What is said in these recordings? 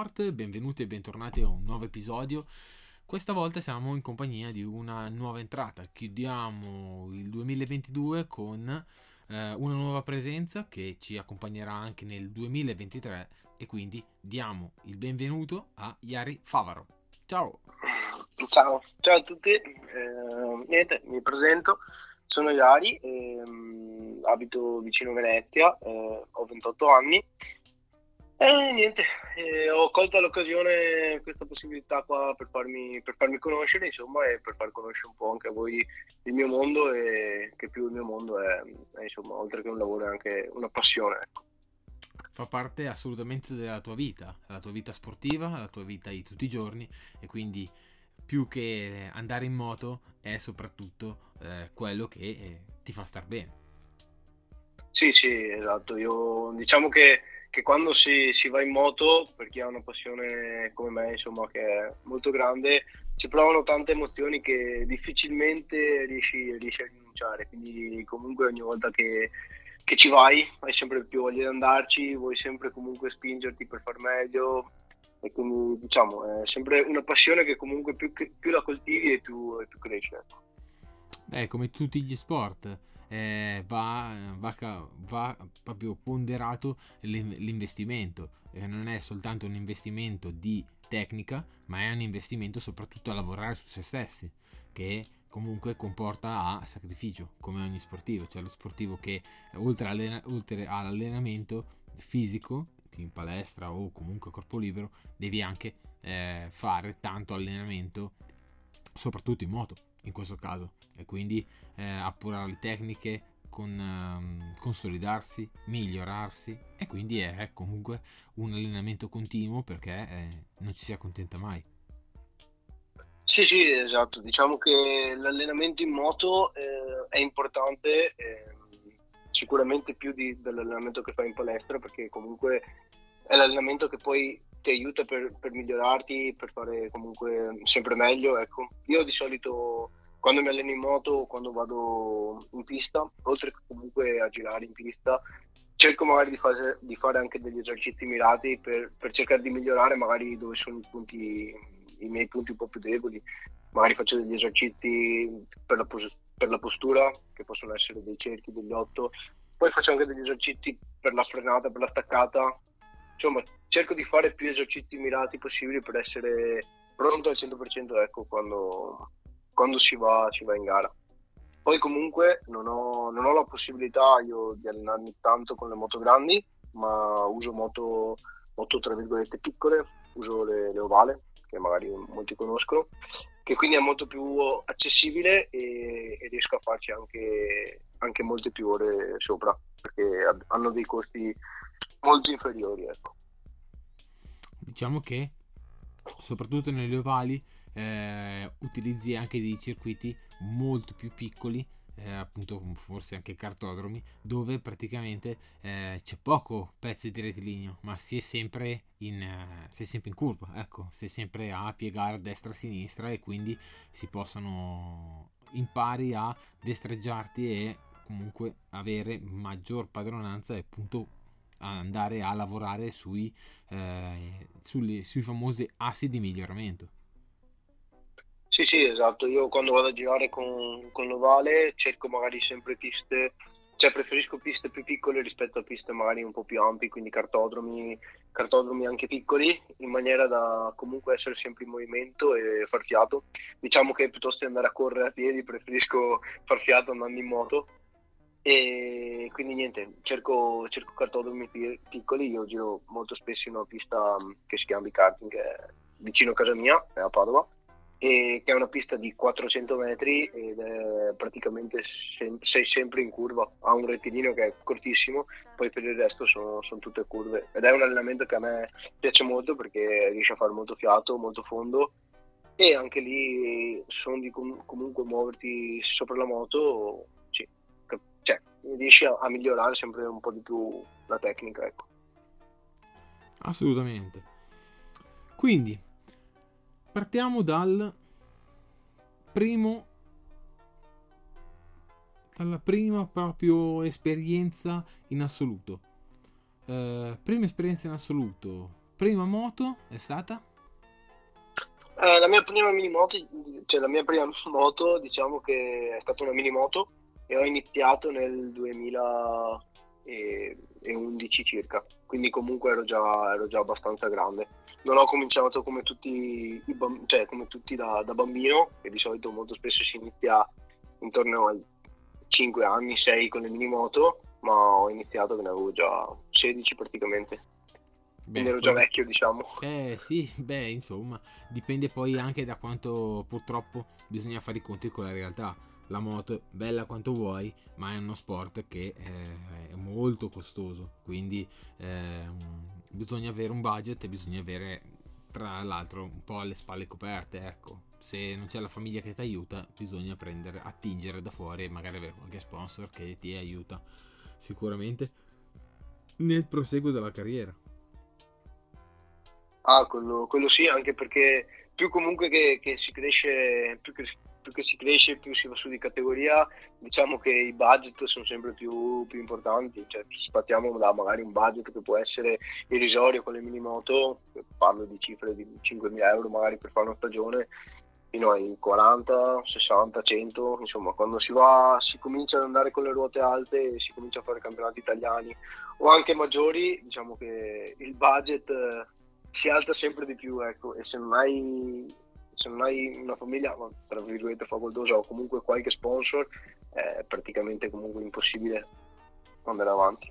Motorsport, benvenuti e bentornati a un nuovo episodio. Questa volta siamo in compagnia di una nuova entrata. Chiudiamo il 2022 con eh, una nuova presenza che ci accompagnerà anche nel 2023 e quindi diamo il benvenuto a Iari Favaro. Ciao! Ciao, ciao a tutti, eh, niente, mi presento, sono Iari, eh, abito vicino Venezia, eh, ho 28 anni e niente, eh, ho colto l'occasione, questa possibilità qua per farmi, per farmi, conoscere, insomma, e per far conoscere un po' anche a voi il mio mondo e che più il mio mondo è, è insomma, oltre che un lavoro, è anche una passione. Ecco. Fa parte assolutamente della tua vita, la tua vita sportiva, la tua vita di tutti i giorni e quindi più che andare in moto è soprattutto eh, quello che eh, ti fa star bene. Sì, sì, esatto. Io diciamo che che quando si, si, va in moto, per chi ha una passione come me, insomma, che è molto grande, si provano tante emozioni che difficilmente riesci, riesci a rinunciare. Quindi comunque ogni volta che, che, ci vai hai sempre più voglia di andarci, vuoi sempre comunque spingerti per far meglio. E quindi diciamo è sempre una passione che comunque più, più la coltivi e più, più cresce. Ecco. Beh, come tutti gli sport eh, va, va, va, proprio ponderato l'investimento. Eh, non è soltanto un investimento di tecnica, ma è un investimento soprattutto a lavorare su se stessi, che comunque comporta a sacrificio, come ogni sportivo. C'è lo sportivo che oltre, allena, oltre all'allenamento fisico, in palestra o comunque corpo libero, devi anche eh, fare tanto allenamento, soprattutto in moto in questo caso e quindi eh, appurare le tecniche con, um, consolidarsi, migliorarsi e quindi è comunque un allenamento continuo perché eh, non ci si accontenta mai. Sì, sì, esatto. Diciamo che l'allenamento in moto eh, è importante, eh, sicuramente più di, dell'allenamento che fai in palestra, perché comunque è l'allenamento che poi ti aiuta per, per, migliorarti, per fare comunque sempre meglio. Ecco. Io di solito quando mi alleno in moto, quando vado in pista, oltre che comunque a girare in pista, cerco magari di fare, di fare anche degli esercizi mirati per, per, cercare di migliorare magari dove sono i, punti, i miei punti un po' più deboli. Magari faccio degli esercizi per la, per la postura, che possono essere dei cerchi, degli otto, poi faccio anche degli esercizi per la frenata, per la staccata. Insomma, cerco di fare più esercizi mirati possibili per essere pronto al 100% ecco, quando, quando si va, si va in gara. Poi comunque non ho, non ho, la possibilità io di allenarmi tanto con le moto grandi, ma uso moto, moto tra virgolette piccole, uso le, le, ovale, che magari molti conoscono, che quindi è molto più accessibile e, e riesco a farci anche, anche, molte più ore sopra, perché hanno dei costi molto inferiori. Ecco. Diciamo che soprattutto nelle ovali eh, utilizzi anche dei circuiti molto più piccoli eh, appunto forse anche cartodromi dove praticamente eh, c'è poco pezzi di rettilineo ma si è sempre in, eh, si è sempre in curva ecco si è sempre a piegare a destra a sinistra e quindi si possono impari a destreggiarti e comunque avere maggior padronanza e appunto andare a lavorare sui, eh, sui, sui famosi assi di miglioramento sì, sì, esatto. Io quando vado a girare con, con l'ovale cerco magari sempre piste, cioè preferisco piste più piccole rispetto a piste magari un po' più ampie, quindi cartodromi, cartodromi anche piccoli, in maniera da comunque essere sempre in movimento e far fiato. Diciamo che piuttosto di andare a correre a piedi preferisco far fiato andando in moto. E quindi niente, cerco, cerco cartodromi piccoli, io giro molto spesso in una pista che si chiama Bikarting, che è vicino a casa mia, è a Padova e che è una pista di 400 metri ed è praticamente sem- sei sempre in curva, ha un rettilineo che è cortissimo, poi per il resto sono, sono, tutte curve. Ed è un allenamento che a me piace molto perché riesce a fare molto fiato, molto fondo e anche lì sono com- comunque muoverti sopra la moto, cioè, riesci a, a, migliorare sempre un po' di più la tecnica. Ecco. Assolutamente. Quindi, Partiamo dal primo dalla prima proprio esperienza in assoluto. Uh, prima esperienza in assoluto, prima moto è stata? Eh, la mia prima mini moto, cioè la mia prima moto, diciamo che è stata una mini moto e ho iniziato nel 2011 circa, quindi comunque ero già, ero già abbastanza grande. Non ho cominciato come tutti, i bamb- cioè, come tutti da, da bambino, che di solito molto spesso si inizia intorno ai 5 anni, 6 con le mini moto, ma ho iniziato che ne avevo già 16 praticamente. Quindi ero già vecchio, diciamo. Eh sì, beh, insomma, dipende poi anche da quanto purtroppo bisogna fare i conti con la realtà. La moto, bella quanto vuoi, ma è uno sport che eh, è molto costoso, quindi eh, bisogna avere un budget e bisogna avere, tra l'altro, un po' le spalle coperte, ecco. Se non c'è la famiglia che ti aiuta, bisogna prendere, attingere da fuori e magari avere qualche sponsor che ti aiuta sicuramente nel proseguo della carriera. Ah, quello, quello sì, anche perché più comunque che, che si cresce, più più che, si cresce, più si va su di categoria, diciamo che i budget sono sempre più, più importanti, cioè spartiamo da magari un budget che può essere irrisorio con le mini moto, parlo di cifre di 5.000 euro magari per fare una stagione, fino ai 40, 60, 100, insomma quando si va, si comincia ad andare con le ruote alte e si comincia a fare campionati italiani o anche maggiori, diciamo che il budget si alza sempre di più, ecco, e se non hai, se non hai una famiglia, tra virgolette, facoltosa o comunque qualche sponsor, è praticamente comunque impossibile andare avanti.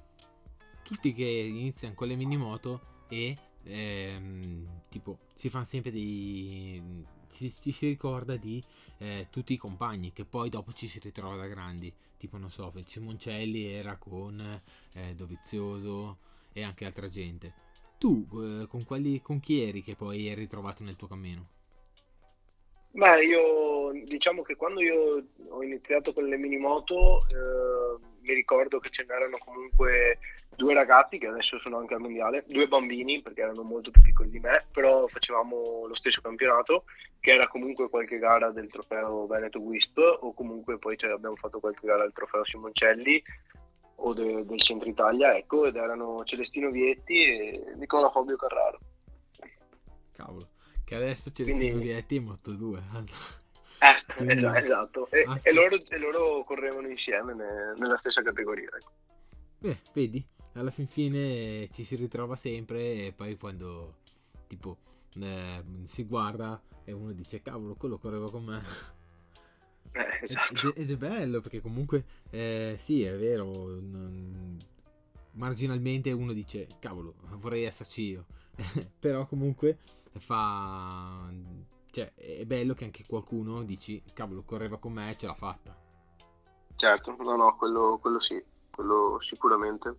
Tutti che iniziano con le mini moto e ehm, tipo si fanno sempre dei ci, ci, si ricorda di eh, tutti i compagni che poi dopo ci si ritrova da grandi tipo non so Simoncelli era con eh, Dovizioso e anche altra gente tu eh, con, quali, con chi eri che poi eri ritrovato nel tuo cammino? Beh, io diciamo che quando io ho iniziato con le mini moto eh, mi ricordo che ce n'erano comunque due ragazzi che adesso sono anche al mondiale, due bambini perché erano molto più piccoli di me, però facevamo lo stesso campionato che era comunque qualche gara del trofeo Veneto Wisp o comunque poi abbiamo fatto qualche gara del trofeo Simoncelli o de, del centro Italia, ecco, ed erano Celestino Vietti e Nicola Fabio Carraro. Cavolo, che adesso Celestino Quindi... Vietti è Moto 2. Eh, Quindi... esatto, esatto. E, ah, sì. e, loro, e, loro, correvano insieme ne, nella stessa categoria. Ecco. Beh, vedi, alla fin fine ci si ritrova sempre e poi quando tipo eh, si guarda e uno dice cavolo quello correva con me eh, esatto. ed, ed, è bello perché comunque eh, sì, è vero. Non... Marginalmente uno dice cavolo, vorrei esserci io. Però comunque fa. Cioè, è bello che anche qualcuno dici cavolo, correva con me e ce l'ha fatta. Certo, no, no, quello, quello sì, quello sicuramente.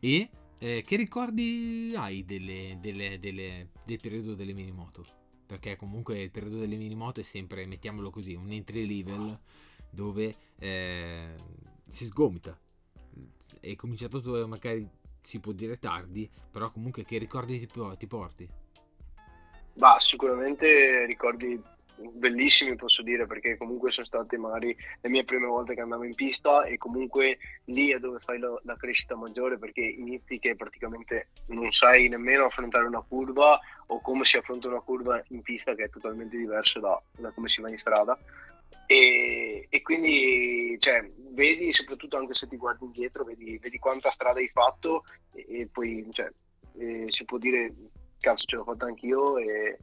E eh, che ricordi hai delle, delle, delle, del periodo delle minimoto? perché comunque il periodo delle minimoto è sempre, mettiamolo così, un entry level dove eh, si sgomita. È cominciato magari si può dire tardi, però comunque che ricordi ti, ti porti? Bah, sicuramente ricordi bellissimi posso dire perché comunque sono state magari le mie prime volte che andavo in pista e comunque lì è dove fai lo, la crescita maggiore perché inizi che praticamente non sai nemmeno affrontare una curva o come si affronta una curva in pista che è totalmente diverso da, da come si va in strada e, e quindi cioè, vedi soprattutto anche se ti guardi indietro vedi, vedi quanta strada hai fatto e, e poi cioè, e si può dire cazzo ce l'ho fatta anch'io e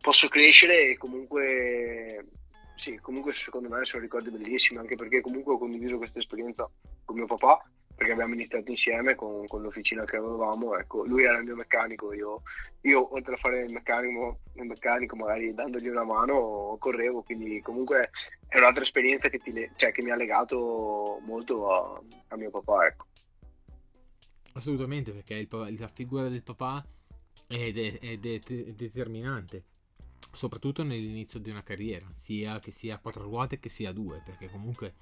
posso crescere e comunque sì, comunque secondo me sono ricordi bellissimi anche perché comunque ho condiviso questa esperienza con mio papà perché abbiamo iniziato insieme con, con l'officina che avevamo ecco, lui era il mio meccanico io, io oltre a fare il meccanico, il meccanico magari dandogli una mano correvo quindi comunque è un'altra esperienza che, ti, cioè, che mi ha legato molto a, a mio papà ecco. assolutamente perché il, la figura del papà è, è, è determinante soprattutto nell'inizio di una carriera, sia che sia a quattro ruote che sia a due, perché comunque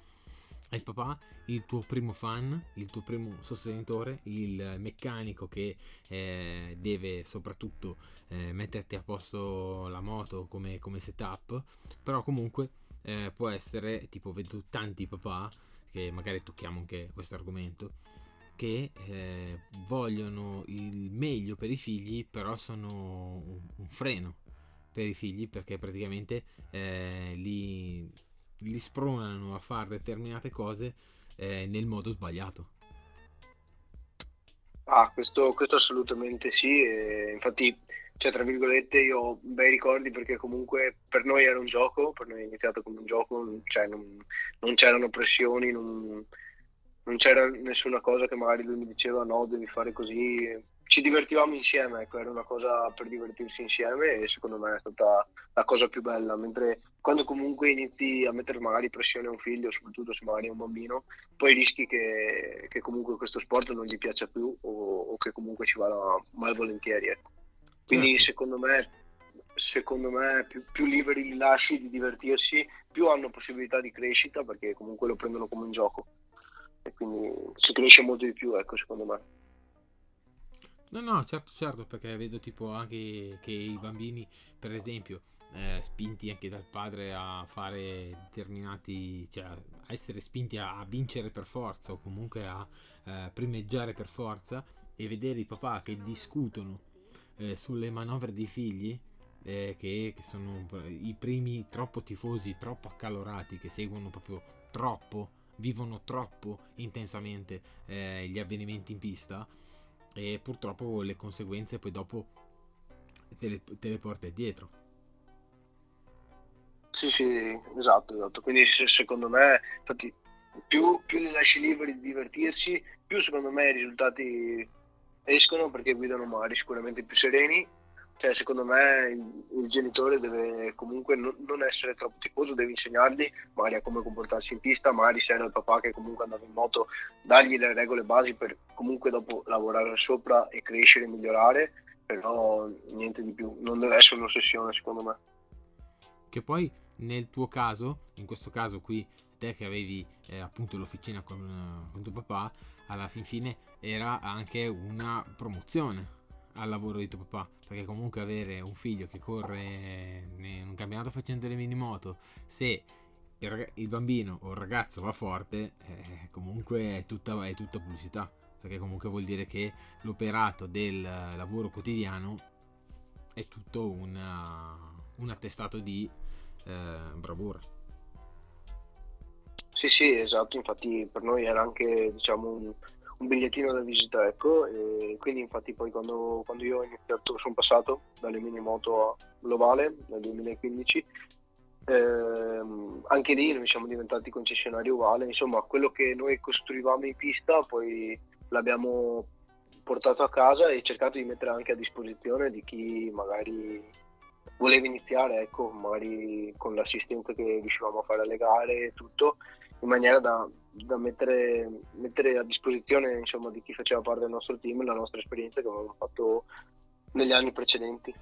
il papà, il tuo primo fan, il tuo primo sostenitore, il meccanico che eh, deve soprattutto eh, metterti a posto la moto come, come setup, però comunque eh, può essere, tipo vedo tanti papà, che magari tocchiamo anche questo argomento, che eh, vogliono il meglio per i figli, però sono un, un freno per i figli perché praticamente eh, li, li spronano a fare determinate cose eh, nel modo sbagliato. Ah, questo, questo assolutamente sì, e infatti, cioè, tra virgolette, io ho bei ricordi perché comunque per noi era un gioco, per noi è iniziato come un gioco, cioè non, non c'erano pressioni, non, non, c'era nessuna cosa che magari lui mi diceva no, devi fare così, ci divertivamo insieme, ecco, era una cosa per divertirsi insieme e secondo me è stata la cosa più bella, mentre quando comunque inizi a mettere magari pressione a un figlio, soprattutto se magari è un bambino, poi rischi che, che comunque questo sport non gli piaccia più o, o che comunque ci vada malvolentieri. Ecco. Quindi certo. secondo me, secondo me più, più liberi li lasci di divertirsi, più hanno possibilità di crescita perché comunque lo prendono come un gioco e quindi si cresce molto di più, ecco, secondo me. No, no, certo, certo, perché vedo tipo anche che i bambini, per esempio, eh, spinti anche dal padre a fare determinati, cioè a essere spinti a, a vincere per forza o comunque a eh, primeggiare per forza e vedere i papà che discutono eh, sulle manovre dei figli, eh, che, che, sono i primi troppo tifosi, troppo accalorati, che seguono proprio troppo, vivono troppo intensamente eh, gli avvenimenti in pista e purtroppo le conseguenze poi dopo te le, te le porti dietro. Sì, sì, esatto, esatto. Quindi secondo me, infatti, più, più li lasci liberi di divertirsi, più secondo me i risultati escono perché guidano magari sicuramente più sereni cioè, secondo me il, il, genitore deve comunque non, non, essere troppo tifoso, deve insegnargli magari a come comportarsi in pista, magari se era il papà che comunque andava in moto, dargli le regole basi per comunque dopo lavorare sopra e crescere e migliorare, però niente di più, non deve essere un'ossessione secondo me. Che poi nel tuo caso, in questo caso qui, te che avevi eh, appunto l'officina con, con tuo papà, alla fin fine era anche una promozione al lavoro di tuo papà, perché comunque avere un figlio che corre in un campionato facendo le mini moto, se il, il bambino o il ragazzo va forte, eh, comunque è tutta, è tutta pubblicità, perché comunque vuol dire che l'operato del lavoro quotidiano è tutto una, un attestato di eh, bravura. Sì, sì, esatto, infatti per noi era anche diciamo, un, un bigliettino da visita, ecco, e quindi infatti poi quando, quando io ho iniziato, sono passato dalle mini moto all'Ovale nel 2015, ehm, anche lì noi siamo diventati concessionari Ovale, insomma quello che noi costruivamo in pista poi l'abbiamo portato a casa e cercato di mettere anche a disposizione di chi magari voleva iniziare, ecco, magari con l'assistenza che riuscivamo a fare alle gare e tutto, in maniera da, da mettere, mettere, a disposizione insomma, di chi faceva parte del nostro team la nostra esperienza che avevamo fatto negli anni precedenti.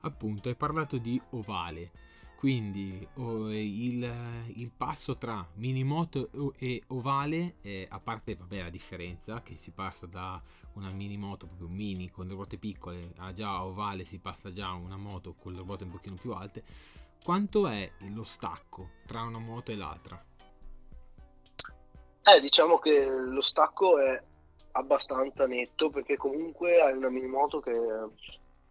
Appunto, hai parlato di ovale, quindi oh, il, il, passo tra minimoto e ovale, eh, a parte vabbè, la differenza che si passa da una minimoto proprio mini con le ruote piccole a già ovale si passa già a una moto con le ruote un pochino più alte, quanto è lo stacco tra una moto e l'altra? Eh, diciamo che lo stacco è abbastanza netto perché comunque hai una minimoto che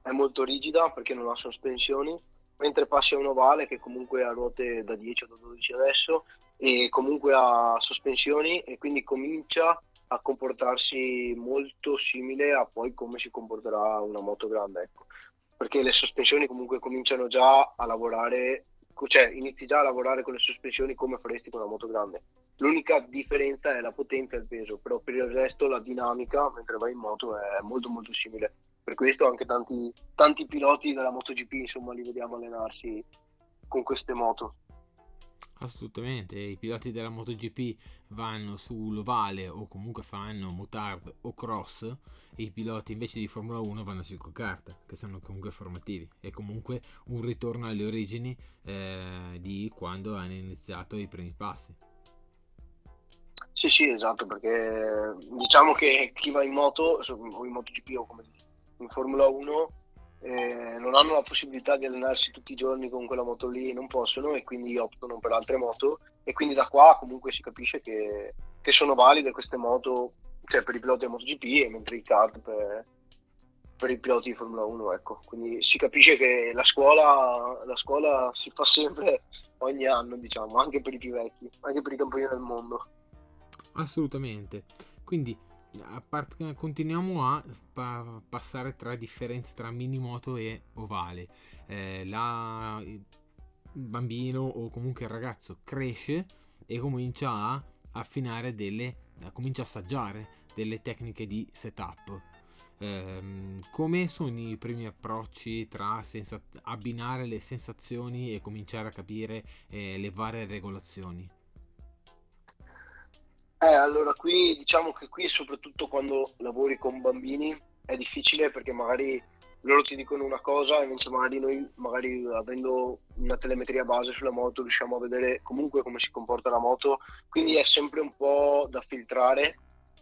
è molto rigida perché non ha sospensioni, mentre passi a un ovale che comunque ha ruote da 10 o da 12 adesso e comunque ha sospensioni e quindi comincia a comportarsi molto simile a poi come si comporterà una moto grande, ecco. Perché le sospensioni comunque cominciano già a lavorare, cioè inizi già a lavorare con le sospensioni come faresti con una moto grande L'unica differenza è la potenza e il peso, però per il resto la dinamica mentre vai in moto è molto molto simile. Per questo anche tanti, tanti piloti della MotoGP insomma li vediamo allenarsi con queste moto. Assolutamente, i piloti della MotoGP vanno sull'ovale o comunque fanno motard o cross e i piloti invece di Formula 1 vanno su carta, che sono comunque formativi. È comunque un ritorno alle origini eh, di quando hanno iniziato i primi passi. Sì, sì, esatto, perché diciamo che chi va in moto, o in MotoGP o come in Formula 1, eh, non hanno la possibilità di allenarsi tutti i giorni con quella moto lì, non possono e quindi optano per altre moto e quindi da qua comunque si capisce che, che sono valide queste moto cioè per i piloti di MotoGP e mentre i kart per, per i piloti di Formula 1, ecco. Quindi si capisce che la scuola, la scuola si fa sempre ogni anno, diciamo, anche per i più vecchi, anche per i campioni del mondo. Assolutamente. Quindi part- continuiamo a pa- passare tra differenze tra mini moto e ovale. Eh, la, il bambino o comunque il ragazzo cresce e comincia a affinare delle, comincia a assaggiare delle tecniche di setup. Eh, come sono i primi approcci tra senza- abbinare le sensazioni e cominciare a capire eh, le varie regolazioni? Eh, allora qui diciamo che qui soprattutto quando lavori con bambini è difficile perché magari loro ti dicono una cosa, invece magari noi, magari avendo una telemetria base sulla moto, riusciamo a vedere comunque come si comporta la moto, quindi è sempre un po' da filtrare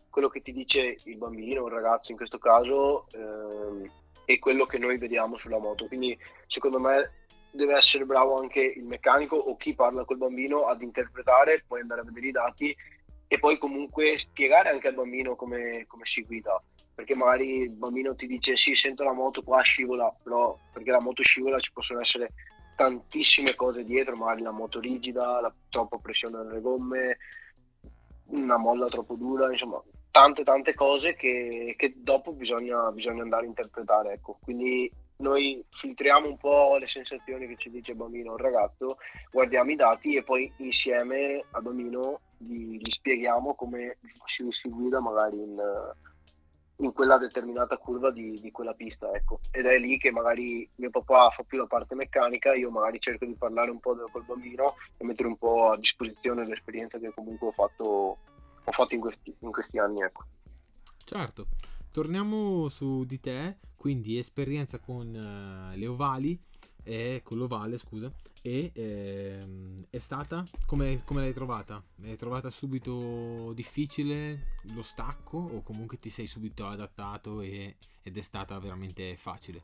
quello che ti dice il bambino, il ragazzo in questo caso, ehm, e quello che noi vediamo sulla moto. Quindi secondo me deve essere bravo anche il meccanico o chi parla col bambino ad interpretare, poi andare a vedere i dati e poi comunque spiegare anche al bambino come, come si guida. Perché magari il bambino ti dice sì sento la moto qua scivola però perché la moto scivola ci possono essere tantissime cose dietro magari la moto rigida la troppa pressione nelle gomme una molla troppo dura insomma tante tante cose che, che dopo bisogna, bisogna, andare a interpretare ecco. Quindi noi filtriamo un po' le sensazioni che ci dice il bambino o il ragazzo guardiamo i dati e poi insieme al bambino gli, gli spieghiamo come si, si guida magari in in quella determinata curva di, di, quella pista, ecco. Ed è lì che magari mio papà fa più la parte meccanica, io magari cerco di parlare un po' col bambino e mettere un po' a disposizione l'esperienza che comunque ho fatto, ho fatto in, questi, in questi anni, ecco. Certo, torniamo su di te, quindi esperienza con uh, le ovali e con l'ovale, scusa, e ehm, è stata come, come, l'hai trovata? L'hai trovata subito difficile lo stacco o comunque ti sei subito adattato e, ed è stata veramente facile?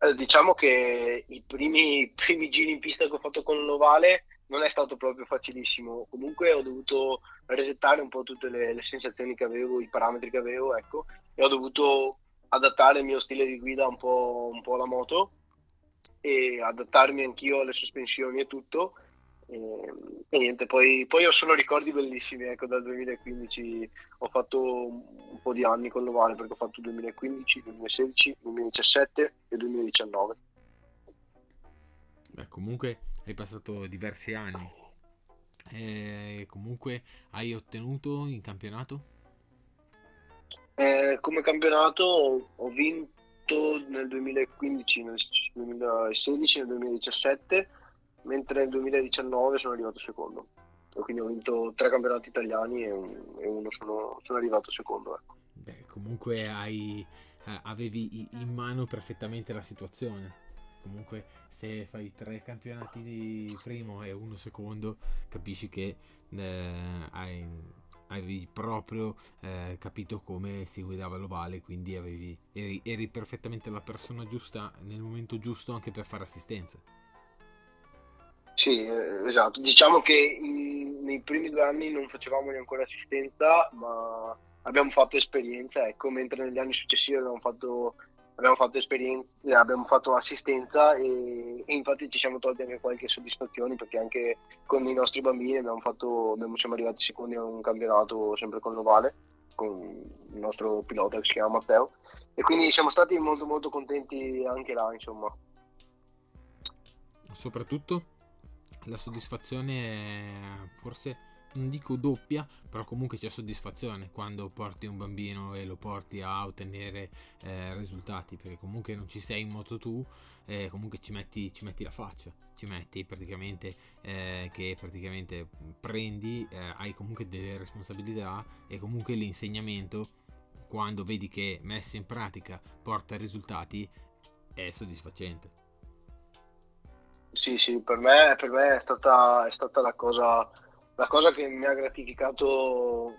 Eh, diciamo che i primi, primi giri in pista che ho fatto con l'ovale non è stato proprio facilissimo. Comunque ho dovuto resettare un po' tutte le, le sensazioni che avevo, i parametri che avevo, ecco, e ho dovuto adattare il mio stile di guida un po', un po alla moto e adattarmi anch'io alle sospensioni e tutto. E, e niente, poi, poi, ho solo ricordi bellissimi. Ecco, dal 2015 ho fatto un po' di anni con l'Ovale perché ho fatto 2015, 2016, 2017 e 2019. Beh, comunque hai passato diversi anni. E comunque hai ottenuto in campionato? Eh, come campionato ho vinto nel 2015, nel 2016, nel 2017, mentre nel 2019 sono arrivato secondo. Quindi ho vinto tre campionati italiani e, e uno sono, sono, arrivato secondo. Ecco. Beh, comunque hai, eh, avevi in mano perfettamente la situazione. Comunque se fai tre campionati di primo e uno secondo, capisci che eh, hai avevi proprio eh, capito come si guidava l'ovale, quindi avevi, eri, eri, perfettamente la persona giusta nel momento giusto anche per fare assistenza. Sì, eh, esatto. Diciamo che in, nei primi due anni non facevamo neanche assistenza, ma abbiamo fatto esperienza, ecco, mentre negli anni successivi abbiamo fatto abbiamo fatto esperienza, abbiamo fatto assistenza e, e, infatti ci siamo tolti anche qualche soddisfazione perché anche con i nostri bambini abbiamo fatto, abbiamo, siamo arrivati secondi a un campionato sempre con l'Ovale, con il nostro pilota che si chiama Matteo e quindi siamo stati molto molto contenti anche là insomma. Soprattutto la soddisfazione forse non dico doppia, però comunque c'è soddisfazione quando porti un bambino e lo porti a ottenere eh, risultati, perché comunque non ci sei in moto tu, eh, comunque ci metti, ci metti, la faccia, ci metti praticamente eh, che praticamente prendi, eh, hai comunque delle responsabilità e comunque l'insegnamento quando vedi che messo in pratica porta risultati è soddisfacente. Sì, sì, per me, per me è, stata, è stata la cosa la cosa che mi ha gratificato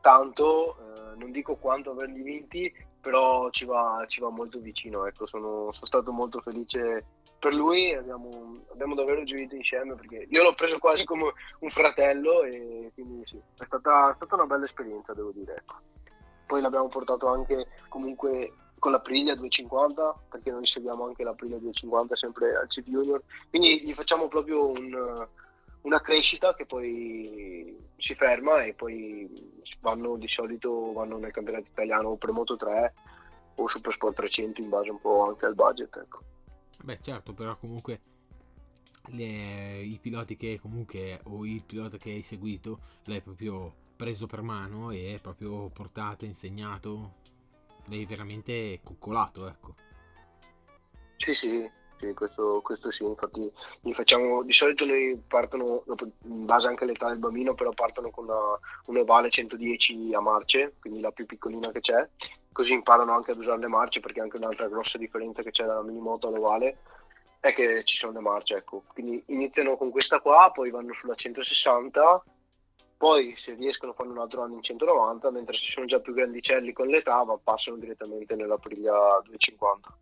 tanto, eh, non dico quanto averli vinti, però ci va, ci va molto vicino. Ecco, sono, sono, stato molto felice per lui abbiamo, abbiamo, davvero gioito insieme perché io l'ho preso quasi come un fratello e quindi sì, è stata, è stata una bella esperienza, devo dire. Ecco. Poi l'abbiamo portato anche comunque con la Priglia 250 perché noi seguiamo anche la Priglia 250 sempre al CP Junior quindi gli facciamo proprio un, una crescita che poi si ferma e poi vanno di solito vanno nel campionato italiano o Premoto 3 o Super Sport 300 in base un po' anche al budget ecco. beh certo però comunque le, i piloti che comunque o il pilota che hai seguito l'hai proprio preso per mano e proprio portato, insegnato l'hai veramente coccolato, ecco. Sì, sì, sì questo, questo, sì, infatti facciamo, di solito noi partono, in base anche all'età del bambino, però partono con una, un ovale 110 a marce, quindi la più piccolina che c'è, così imparano anche ad usare le marce, perché anche un'altra grossa differenza che c'è dalla minimoto all'ovale è che ci sono le marce, ecco. Quindi iniziano con questa qua, poi vanno sulla 160 poi se riescono fanno un altro anno in 190, mentre se sono già più grandicelli con l'età passano direttamente nella priglia 250.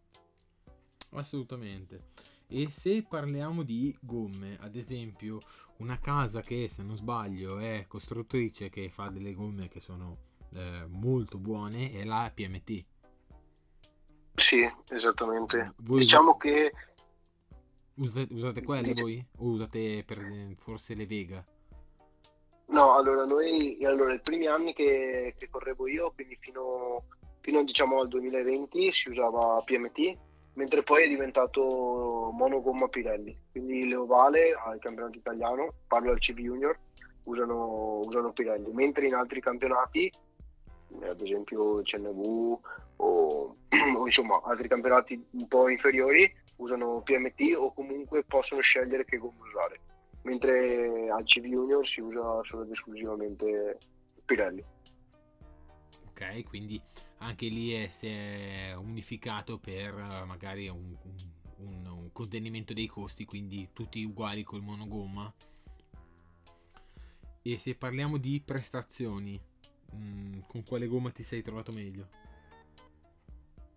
Assolutamente. E se parliamo di gomme, ad esempio una casa che se non sbaglio è costruttrice che fa delle gomme che sono eh, molto buone è la PMT. Sì, esattamente. Voi diciamo usate, che... Usate, usate quelle voi? O usate per, forse le Vega? No, allora noi, allora, i primi anni che, che correvo io, quindi fino, fino diciamo, al 2020 si usava PMT, mentre poi è diventato monogomma Pirelli, quindi le ovale al campionato italiano, parlo al CB Junior, usano, usano Pirelli, mentre in altri campionati, ad esempio CNV o, o insomma altri campionati un po' inferiori, usano PMT o comunque possono scegliere che gomma usare. Mentre al CV Junior si usa solo ed esclusivamente Pirelli. Ok, quindi anche lì è, si è unificato per eh, magari un, un, un, contenimento dei costi, quindi tutti uguali col monogomma. E se parliamo di prestazioni, mh, mm, con quale gomma ti sei trovato meglio?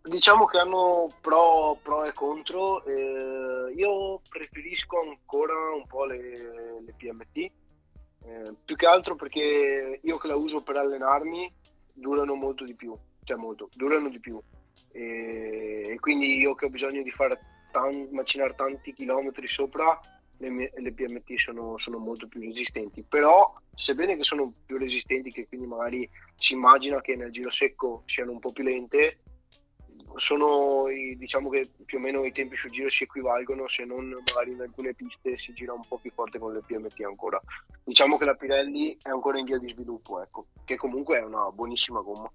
Diciamo che hanno pro, pro e contro. Eh, io preferisco ancora un po' le, le PMT, eh, più che altro perché io che la uso per allenarmi durano molto di più, cioè molto, durano di più. E, e quindi io che ho bisogno di fare tan, macinare tanti chilometri sopra, le, mie, le PMT sono, sono, molto più resistenti. Però, sebbene che sono più resistenti, che quindi magari si immagina che nel giro secco siano un po' più lente, sono i, diciamo che più o meno i tempi sul giro si equivalgono se non magari in alcune piste si gira un po' più forte con le PMT ancora. Diciamo che la Pirelli è ancora in via di sviluppo ecco che comunque è una buonissima gomma.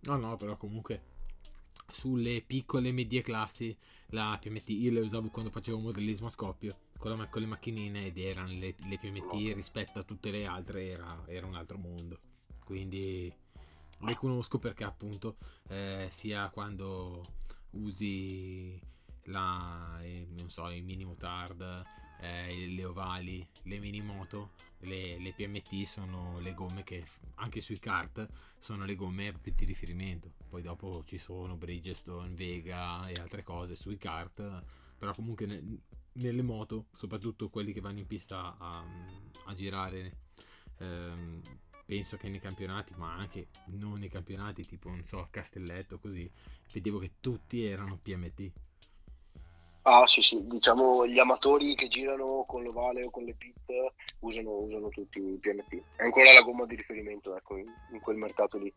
No no però comunque sulle piccole e medie classi la PMT io le usavo quando facevo modellismo a scoppio con, la, con le macchinine ed erano le, le PMT no. rispetto a tutte le altre era, era un altro mondo. Quindi le conosco perché appunto eh, sia quando usi la, eh, non so, i mini motard, eh, le ovali, le mini moto, le, le, PMT sono le gomme che anche sui kart sono le gomme di riferimento. Poi dopo ci sono Bridgestone, Vega e altre cose sui kart, però comunque ne, nelle moto, soprattutto quelli che vanno in pista a, a girare. Ehm, penso che nei campionati, ma anche non nei campionati, tipo non so, a Castelletto, così, vedevo che tutti erano PMT. Ah sì sì, diciamo gli amatori che girano con l'ovale o con le pit usano, usano tutti i PMT. È ancora la gomma di riferimento ecco, in, in quel mercato lì.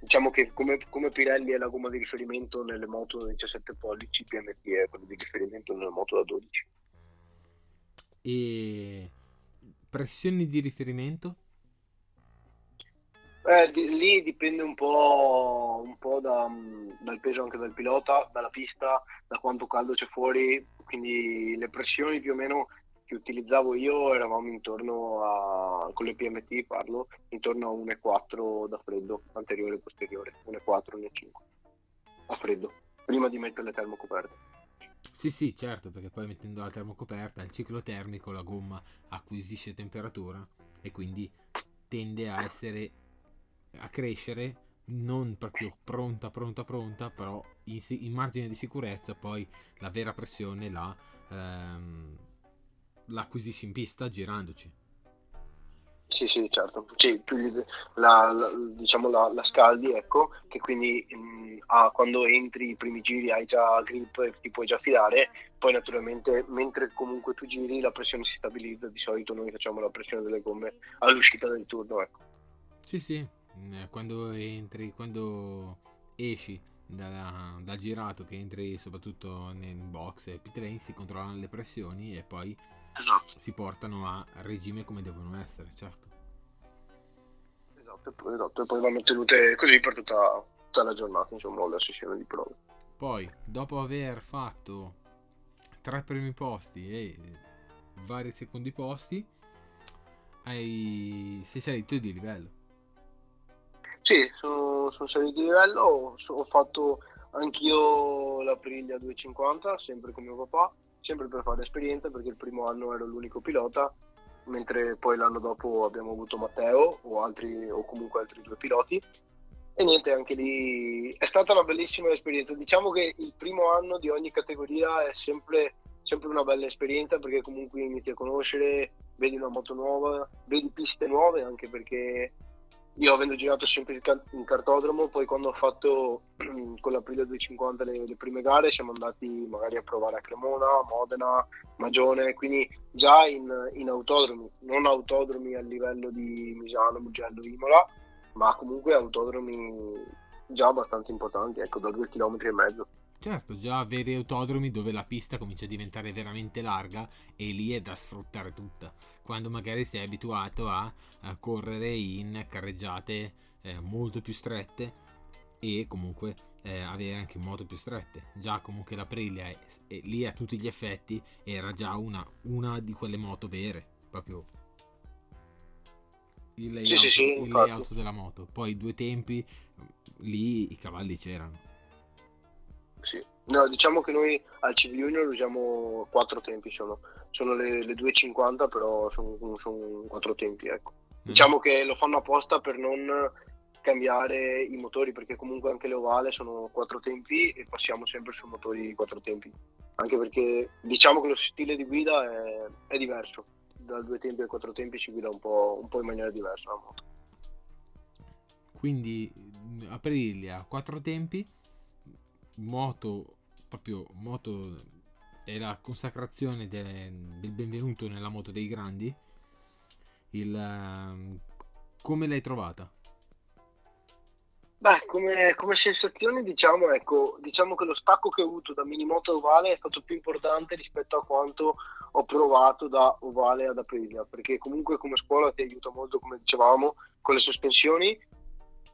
Diciamo che come, come, Pirelli è la gomma di riferimento nelle moto da 17 pollici, PMT è quello di riferimento nelle moto da 12. E pressioni di riferimento? Eh, di, lì dipende un po', un po da, dal peso anche del pilota, dalla pista, da quanto caldo c'è fuori, quindi le pressioni più o meno che utilizzavo io eravamo intorno a, con le PMT parlo, intorno a 1,4 da freddo, anteriore e posteriore, 1,4, 1,5 a freddo, prima di mettere le termocoperte. Sì, sì, certo, perché poi mettendo la termocoperta, il ciclo termico, la gomma acquisisce temperatura e quindi tende a essere a crescere non proprio pronta, pronta, pronta, però in, in margine di sicurezza poi la vera pressione la, ehm, la acquisisci in pista girandoci. Sì, sì, certo. Sì, la, la, diciamo la, la, scaldi, ecco, che quindi mh, ah, quando entri i primi giri hai già grip e ti puoi già fidare, poi naturalmente mentre comunque tu giri la pressione si stabilizza, di solito noi facciamo la pressione delle gomme all'uscita del turno, ecco. Sì, sì, quando entri, quando esci dalla, dal girato, che entri soprattutto nel box e lane, si controllano le pressioni e poi esatto. si portano a regime come devono essere, certo. Esatto, esatto. e poi vanno tenute così per tutta, tutta la giornata, insomma, la sessione di prove. Poi, dopo aver fatto tre primi posti e vari secondi posti, hai... sei salito di livello. Sì, sono, sono salito di livello, ho, fatto anch'io la Priglia 250, sempre con mio papà sempre per fare esperienza perché il primo anno ero l'unico pilota, mentre poi l'anno dopo abbiamo avuto Matteo o, altri, o comunque altri due piloti. E niente, anche lì è stata una bellissima esperienza. Diciamo che il primo anno di ogni categoria è sempre, sempre una bella esperienza perché comunque inizi a conoscere, vedi una moto nuova, vedi piste nuove anche perché io avendo girato sempre in cartodromo, poi quando ho fatto con l'Aprilia 250 le, le, prime gare siamo andati magari a provare a Cremona, Modena, Magione, quindi già in, in autodromi, non autodromi a livello di Misano, Mugello, Imola, ma comunque autodromi già abbastanza importanti, ecco, da due chilometri e mezzo. Certo, già veri autodromi dove la pista comincia a diventare veramente larga e lì è da sfruttare tutta, quando magari sei abituato a, a correre in carreggiate eh, molto più strette e comunque eh, avere anche moto più strette. Già comunque la Aprilia è, è, lì a tutti gli effetti era già una, una di quelle moto vere, proprio il layout, sì, sì, sì, il layout della moto. Poi due tempi, lì i cavalli c'erano. Sì. No, diciamo che noi al CV Junior usiamo quattro tempi, sono, sono le, le 2.50, però sono, sono quattro tempi, ecco. Mm. Diciamo che lo fanno apposta per non cambiare i motori, perché comunque anche le ovale sono quattro tempi e passiamo sempre su motori quattro tempi. Anche perché diciamo che lo stile di guida è, è diverso. Dal due tempi ai quattro tempi si guida un po', un po in maniera diversa la moto. Quindi Aprilia, quattro tempi moto, proprio moto è la consacrazione de, del benvenuto nella moto dei grandi. Il, ehm, come l'hai trovata? Beh, come, come sensazione diciamo, ecco, diciamo che lo stacco che ho avuto da minimoto ovale è stato più importante rispetto a quanto ho provato da ovale ad Aprilia, perché comunque come scuola ti aiuta molto, come dicevamo, con le sospensioni,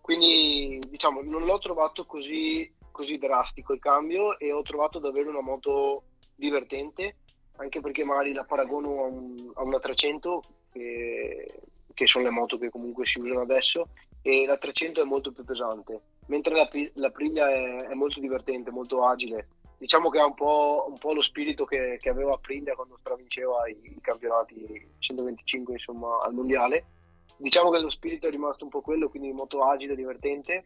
quindi diciamo non l'ho trovato così così drastico il cambio e ho trovato davvero una moto divertente, anche perché magari la paragono a, un, a una 300, che, che, sono le moto che comunque si usano adesso, e la 300 è molto più pesante, mentre la, la Priglia è, è, molto divertente, molto agile. Diciamo che ha un po', un po lo spirito che, che aveva Priglia quando stravinceva i, i campionati 125 insomma, al mondiale. Diciamo che lo spirito è rimasto un po' quello, quindi molto agile, divertente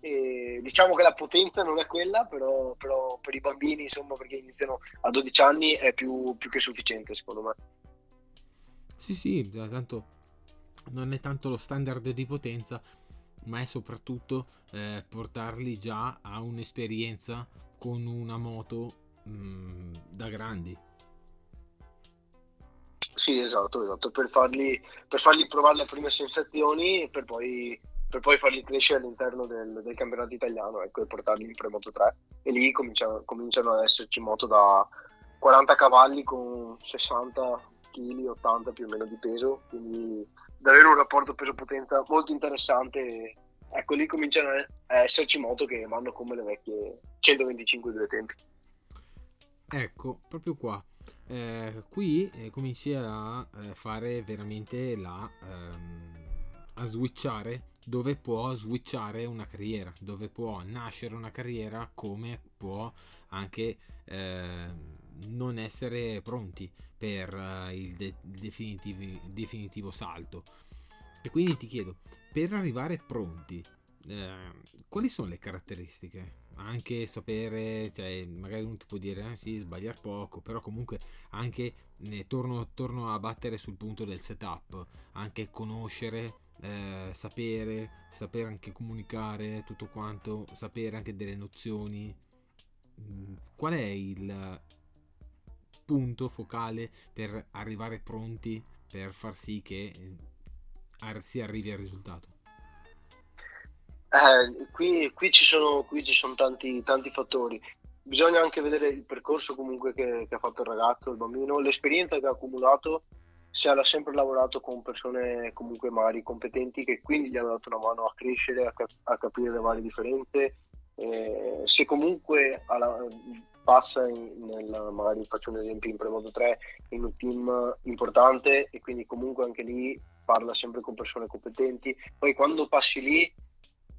e diciamo che la potenza non è quella, però, però, per i bambini, insomma, perché iniziano a 12 anni, è più, più che sufficiente, secondo me. Sì, sì, tanto non è tanto lo standard di potenza, ma è soprattutto eh, portarli già a un'esperienza con una moto mh, mm, da grandi. Sì, esatto, esatto, per fargli, per fargli provare le prime sensazioni e per poi per poi farli crescere all'interno del, del campionato italiano ecco, e portarli in Premoto 3 e lì cominciano, cominciano ad esserci moto da 40 cavalli con 60 kg, 80 più o meno di peso, quindi davvero un rapporto peso-potenza molto interessante. Ecco, lì cominciano a esserci moto che vanno come le vecchie 125 due tempi. Ecco, proprio qua. Eh, qui eh, cominci a eh, fare veramente la... Ehm, a switchare dove può switchare una carriera, dove può nascere una carriera come può anche eh, non essere pronti per uh, il, de- definitivo salto. E quindi ti chiedo, per arrivare pronti, eh, quali sono le caratteristiche? Anche sapere, cioè, magari uno ti può dire, eh, sì, sbagliare poco, però comunque anche ne torno, torno a battere sul punto del setup, anche conoscere, eh, sapere, sapere anche comunicare tutto quanto, sapere anche delle nozioni. Mm, qual è il punto focale per arrivare pronti per far sì che eh, si arrivi al risultato? Eh, qui, qui, ci sono, qui ci sono tanti, tanti fattori. Bisogna anche vedere il percorso comunque che, che, ha fatto il ragazzo, il bambino, l'esperienza che ha accumulato, se ha sempre lavorato con persone comunque magari competenti che quindi gli hanno dato una mano a crescere, a, cap- a capire le varie differenze. Eh, se comunque alla, passa in, nel, magari faccio un esempio in Premoto 3 in un team importante e quindi comunque anche lì parla sempre con persone competenti poi quando passi lì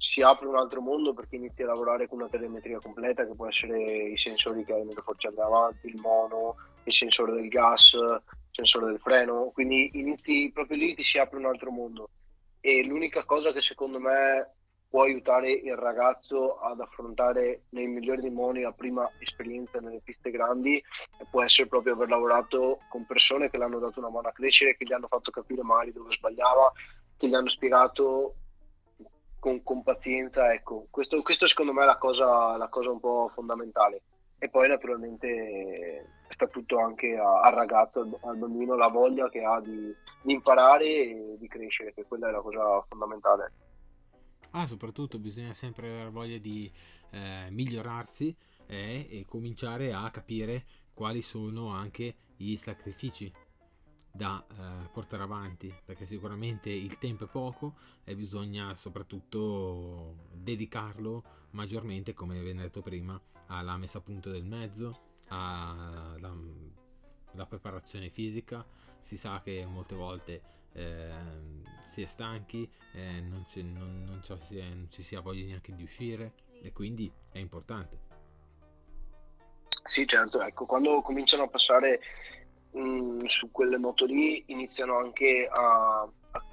si apre un altro mondo perché inizi a lavorare con una telemetria completa che può essere i sensori che hai nelle forze avanti, il mono, il sensore del gas, sensore del freno, quindi inizi proprio lì ti si apre un altro mondo e l'unica cosa che secondo me può aiutare il ragazzo ad affrontare nei migliori dei modi la prima esperienza nelle piste grandi può essere proprio aver lavorato con persone che l'hanno dato una mano a crescere, che gli hanno fatto capire magari dove sbagliava, che gli hanno spiegato con, con pazienza, ecco, questo, questo, secondo me è la cosa, la cosa un po' fondamentale. E poi naturalmente sta tutto anche a, al ragazzo, al bambino, la voglia che ha di, di imparare e di crescere, che quella è la cosa fondamentale. Ah, soprattutto bisogna sempre avere voglia di eh, migliorarsi eh, e cominciare a capire quali sono anche gli sacrifici da eh, portare avanti perché sicuramente il tempo è poco e bisogna soprattutto dedicarlo maggiormente come abbiamo detto prima alla messa a punto del mezzo alla, alla preparazione fisica. Si sa che molte volte eh, si è stanchi eh, non, non, non, non ci si ha voglia neanche di uscire e quindi è importante. Sì certo ecco quando cominciano a passare mh, mm, su quelle moto lì iniziano anche a,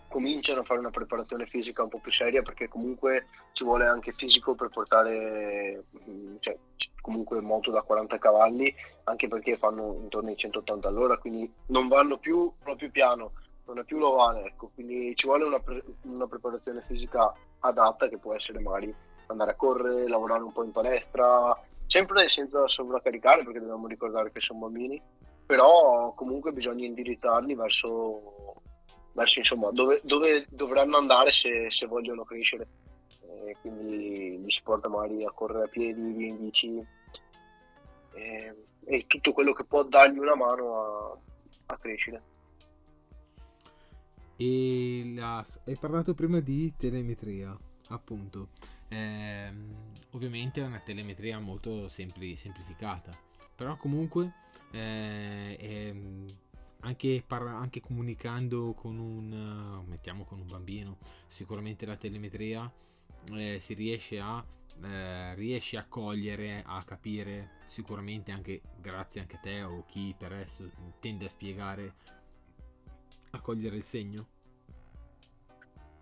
cominciano a fare una preparazione fisica un po' più seria perché comunque ci vuole anche fisico per portare mm, cioè, comunque moto da 40 cavalli anche perché fanno intorno ai 180 all'ora quindi non vanno più proprio piano non è più l'ovale ecco. Quindi ci vuole una, pre- una preparazione fisica adatta che può essere magari andare a correre lavorare un po' in palestra sempre senza sovraccaricare perché dobbiamo ricordare che sono bambini però comunque bisogna indirizzarli verso, verso insomma, dove, dove, dovranno andare se, se vogliono crescere. E quindi li si porta magari a correre a piedi, via in bici e, e tutto quello che può dargli una mano a, a crescere. E la, hai parlato prima di telemetria, appunto. Eh, ovviamente è una telemetria molto sempli, semplificata, però comunque eh, ehm, anche, parla, anche, comunicando con un, mettiamo con un bambino, sicuramente la telemetria eh, si riesce a, eh, riesce a cogliere, a capire, sicuramente anche grazie anche a te o chi per adesso tende a spiegare, a cogliere il segno?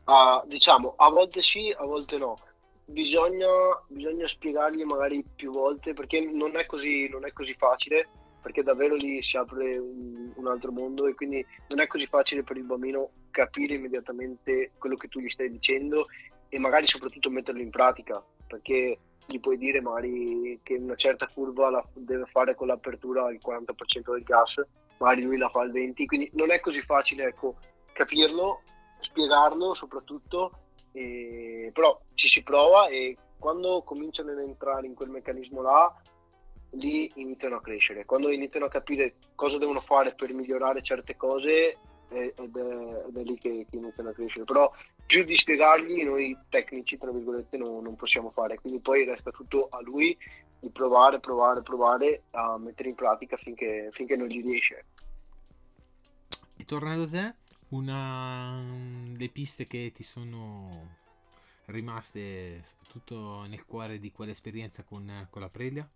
Uh, diciamo, a volte sì, a volte no. Bisogna, bisogna spiegargli magari più volte perché non è così, non è così facile perché davvero lì si apre un, un, altro mondo e quindi non è così facile per il bambino capire immediatamente quello che tu gli stai dicendo e magari soprattutto metterlo in pratica perché gli puoi dire magari che una certa curva la deve fare con l'apertura al 40% del gas magari lui la fa al 20% quindi non è così facile ecco, capirlo spiegarlo soprattutto e... però ci si prova e quando cominciano ad entrare in quel meccanismo là lì iniziano a crescere. Quando iniziano a capire cosa devono fare per migliorare certe cose, ed è, ed è lì che, che, iniziano a crescere. Però più di spiegargli, noi tecnici, tra virgolette, non, non possiamo fare. Quindi poi resta tutto a lui di provare, provare, provare a mettere in pratica finché, finché non gli riesce. E tornando a te, una le piste che ti sono rimaste soprattutto nel cuore di quell'esperienza con, con la Prelia?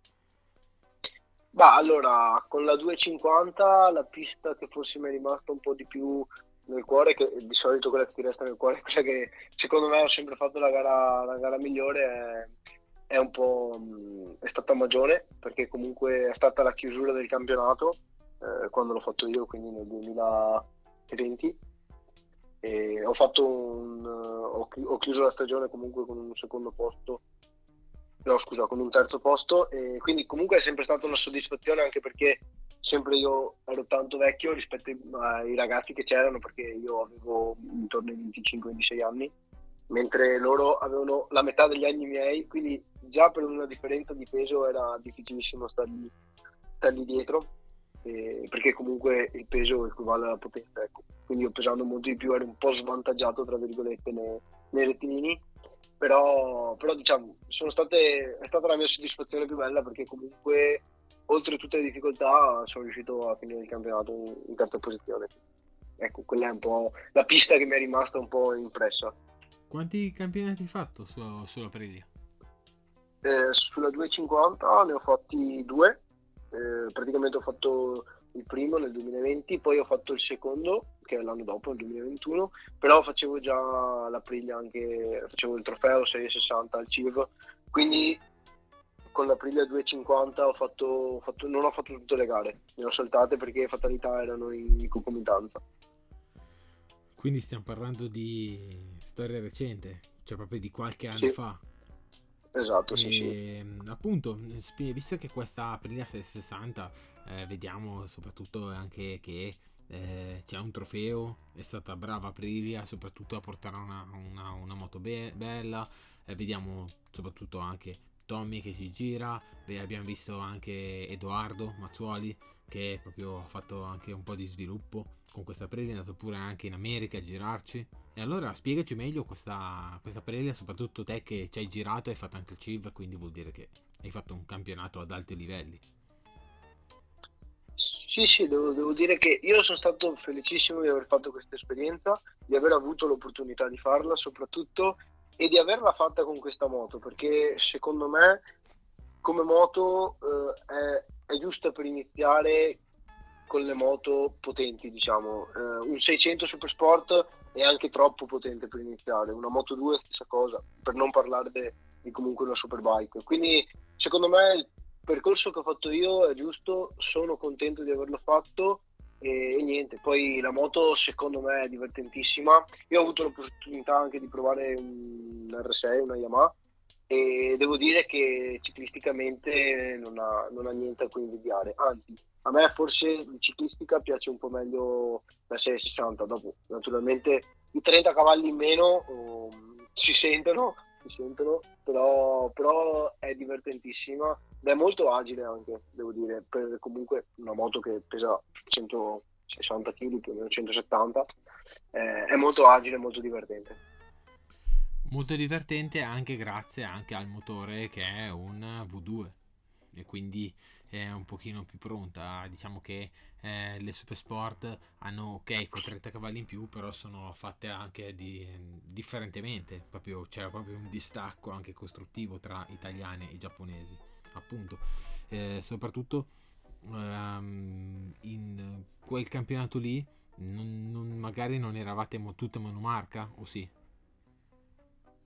Bah, allora, con la 250 la pista che forse mi è rimasta un po' di più nel cuore, che di solito quella che ti resta nel cuore, quella che secondo me ho sempre fatto la gara, la gara migliore, è, è un po' è stata Magione, perché comunque è stata la chiusura del campionato eh, quando l'ho fatto io, quindi nel 2020. E ho, fatto un, ho, ho chiuso la stagione comunque con un secondo posto no scusa, con un terzo posto e quindi comunque è sempre stata una soddisfazione anche perché sempre io ero tanto vecchio rispetto ai ragazzi che c'erano perché io avevo intorno ai 25-26 anni mentre loro avevano la metà degli anni miei quindi già per una differenza di peso era difficilissimo stargli, stargli dietro eh, perché comunque il peso equivale alla potenza ecco. quindi io pesando molto di più ero un po' svantaggiato tra virgolette nei, nei rettilini però, però diciamo state, è stata la mia soddisfazione più bella perché comunque oltre tutte le difficoltà sono riuscito a finire il campionato in, in terza posizione. Ecco quella è un po' la pista che mi è rimasta un po' impressa. Quanti campionati hai fatto su, sulla Aprilia? Eh, sulla 250 ne ho fatti due. Eh, praticamente ho fatto il primo nel 2020, poi ho fatto il secondo, che è l'anno dopo, nel 2021, però facevo già l'Aprilia anche, facevo il trofeo 660 al CIV, quindi con l'Aprilia 250 ho fatto, ho fatto, non ho fatto tutte le gare, ne ho saltate perché fatalità erano in concomitanza. Quindi stiamo parlando di storia recente, cioè proprio di qualche anno sì. fa. Esatto, e, sì. Appunto, visto che questa Aprilia 660 eh, vediamo soprattutto anche che eh, c'è un trofeo, è stata brava Aprilia soprattutto a portare una, una, una moto be- bella, eh, vediamo soprattutto anche Tommy che ci gira, Beh, abbiamo visto anche Edoardo Mazzuoli che proprio ha fatto anche un po' di sviluppo con questa Aprilia, è andato pure anche in America a girarci. E allora spiegaci meglio questa, questa Aprilia, soprattutto te che ci hai girato e hai fatto anche il CIV, quindi vuol dire che hai fatto un campionato ad alti livelli. Sì, sì, devo, devo, dire che io sono stato felicissimo di aver fatto questa esperienza, di aver avuto l'opportunità di farla soprattutto e di averla fatta con questa moto, perché secondo me come moto eh, è, è giusta per iniziare con le moto potenti, diciamo. Eh, un 600 Super Sport è anche troppo potente per iniziare, una Moto 2 stessa cosa, per non parlare di comunque una Superbike. Quindi secondo me percorso che ho fatto io è giusto, sono contento di averlo fatto e, e, niente, poi la moto secondo me è divertentissima. Io ho avuto l'opportunità anche di provare un R6, una Yamaha e devo dire che ciclisticamente non ha, non ha niente a cui invidiare, anzi a me forse in ciclistica piace un po' meglio la 660, dopo naturalmente i 30 cavalli in meno um, si sentono, si sentono però, però è divertentissima ed è molto agile anche, devo dire, per comunque una moto che pesa 160 kg, più o meno 170, eh, è molto agile, molto divertente. Molto divertente anche grazie anche al motore che è un V2 e quindi è un pochino più pronta. Diciamo che eh, le Super Sport hanno ok quei 30 cavalli in più, però sono fatte anche di, differentemente, proprio, c'è proprio un distacco anche costruttivo tra italiane e giapponesi, appunto. Eh, soprattutto ehm, in quel campionato lì non, non, magari non eravate mo- tutte monomarca o sì?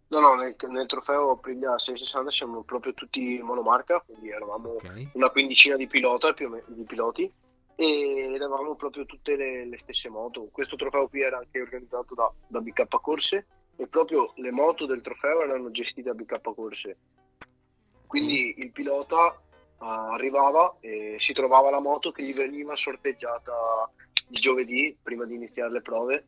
No, no, nel, nel trofeo Aprilia 660 siamo proprio tutti monomarca, quindi eravamo okay. una quindicina di, pilota, di piloti e eravamo proprio tutte le, le, stesse moto. Questo trofeo qui era anche organizzato da, da BK Corse e proprio le moto del trofeo erano gestite da BK Corse. Quindi mm. il pilota uh, arrivava e si trovava la moto che gli veniva sorteggiata il giovedì prima di iniziare le prove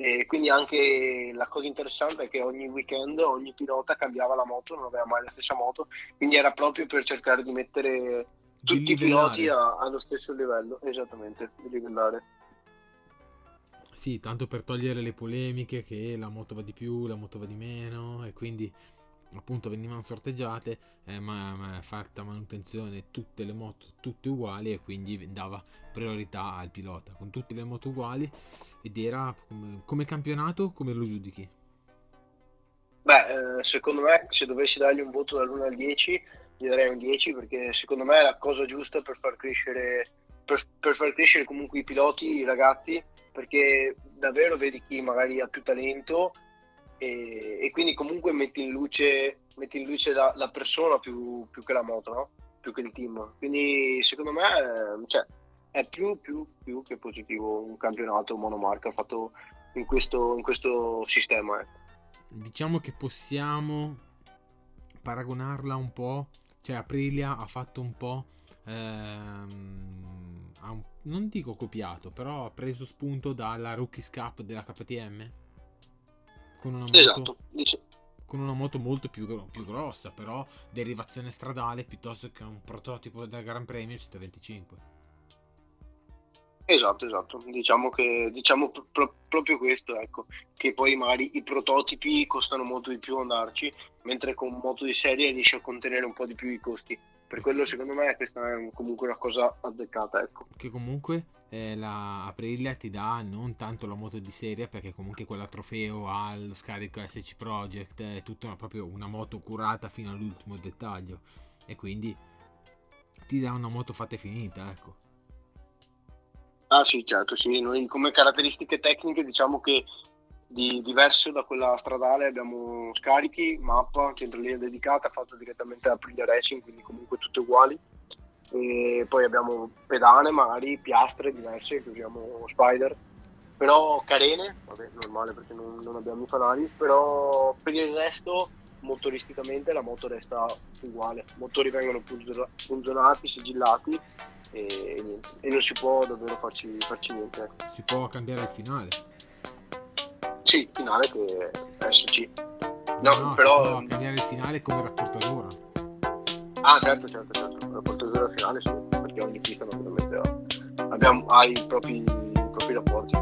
e quindi anche la cosa interessante è che ogni weekend ogni pilota cambiava la moto, non aveva mai la stessa moto, quindi era proprio per cercare di mettere tutti di i piloti a, allo stesso livello, esattamente, di livellare. Sì, tanto per togliere le polemiche che la moto va di più, la moto va di meno e quindi appunto venivano sorteggiate, eh, ma, ma fatta manutenzione tutte le moto tutte uguali e quindi dava priorità al pilota con tutte le moto uguali ed era come, come campionato, come lo giudichi? Beh, eh, secondo me se dovessi dargli un voto dall'1 al 10, gli darei un 10 perché secondo me è la cosa giusta per far crescere, per, per far crescere comunque i piloti, i ragazzi, perché davvero vedi chi magari ha più talento e, e quindi comunque metti in luce, metti in luce la, la persona più, più, che la moto, no? più che il team. Quindi secondo me cioè, è più, più, più, che positivo un campionato monomarca fatto in questo, in questo sistema. Ecco. Diciamo che possiamo paragonarla un po', cioè Aprilia ha fatto un po'... Ehm, un, non dico copiato, però ha preso spunto dalla Rookies Cup della KTM con una moto, esatto, con una moto molto più, più, grossa, però derivazione stradale piuttosto che un prototipo del Gran Premio 125. Esatto, esatto, diciamo che diciamo pro- proprio questo, ecco, che poi magari i prototipi costano molto di più andarci, mentre con moto di serie riesci a contenere un po' di più i costi. Per quello secondo me questa è comunque una cosa azzeccata, ecco. Che comunque eh, la Aprilia ti dà non tanto la moto di serie, perché comunque quella trofeo ha lo scarico SC Project, è tutta una, proprio una moto curata fino all'ultimo dettaglio e quindi ti dà una moto fatta e finita, ecco. Ah sì, certo, sì. Noi come caratteristiche tecniche diciamo che di diverso da quella stradale abbiamo scarichi, mappa, centralina dedicata fatta direttamente da Aprilia Racing, quindi comunque tutte uguali. E poi abbiamo pedane, magari piastre diverse, che usiamo Spider, però carene, vabbè normale perché non, non abbiamo i fanali, però per il resto motoristicamente la moto resta uguale, i motori vengono punzonati, sigillati e, e, non si può davvero farci, farci niente. Ecco. Si può cambiare il finale? Sì, il finale che adesso ci. No, no però. Si può cambiare il finale come rapportatura. Ah, certo, certo, certo. La rapportatura finale sì, perché ogni pista naturalmente abbiamo, ha i propri, i propri rapporti.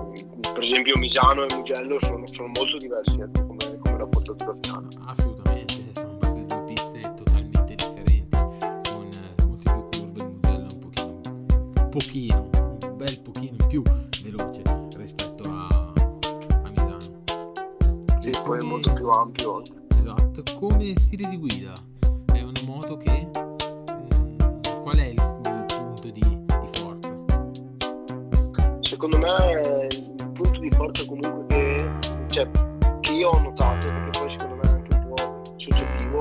Per esempio Misano e Mugello sono, sono molto diversi ecco, come, come rapportatura finale. Assolutamente pochino, un bel pochino in più veloce rispetto a, a Misano. Sì, poi è molto più ampio. Esatto, come stile di guida moto che... Mm, qual è il, il punto di, di, forza? Secondo me il punto di forza comunque che, cioè, che io ho notato, perché poi secondo me è anche un po' soggettivo,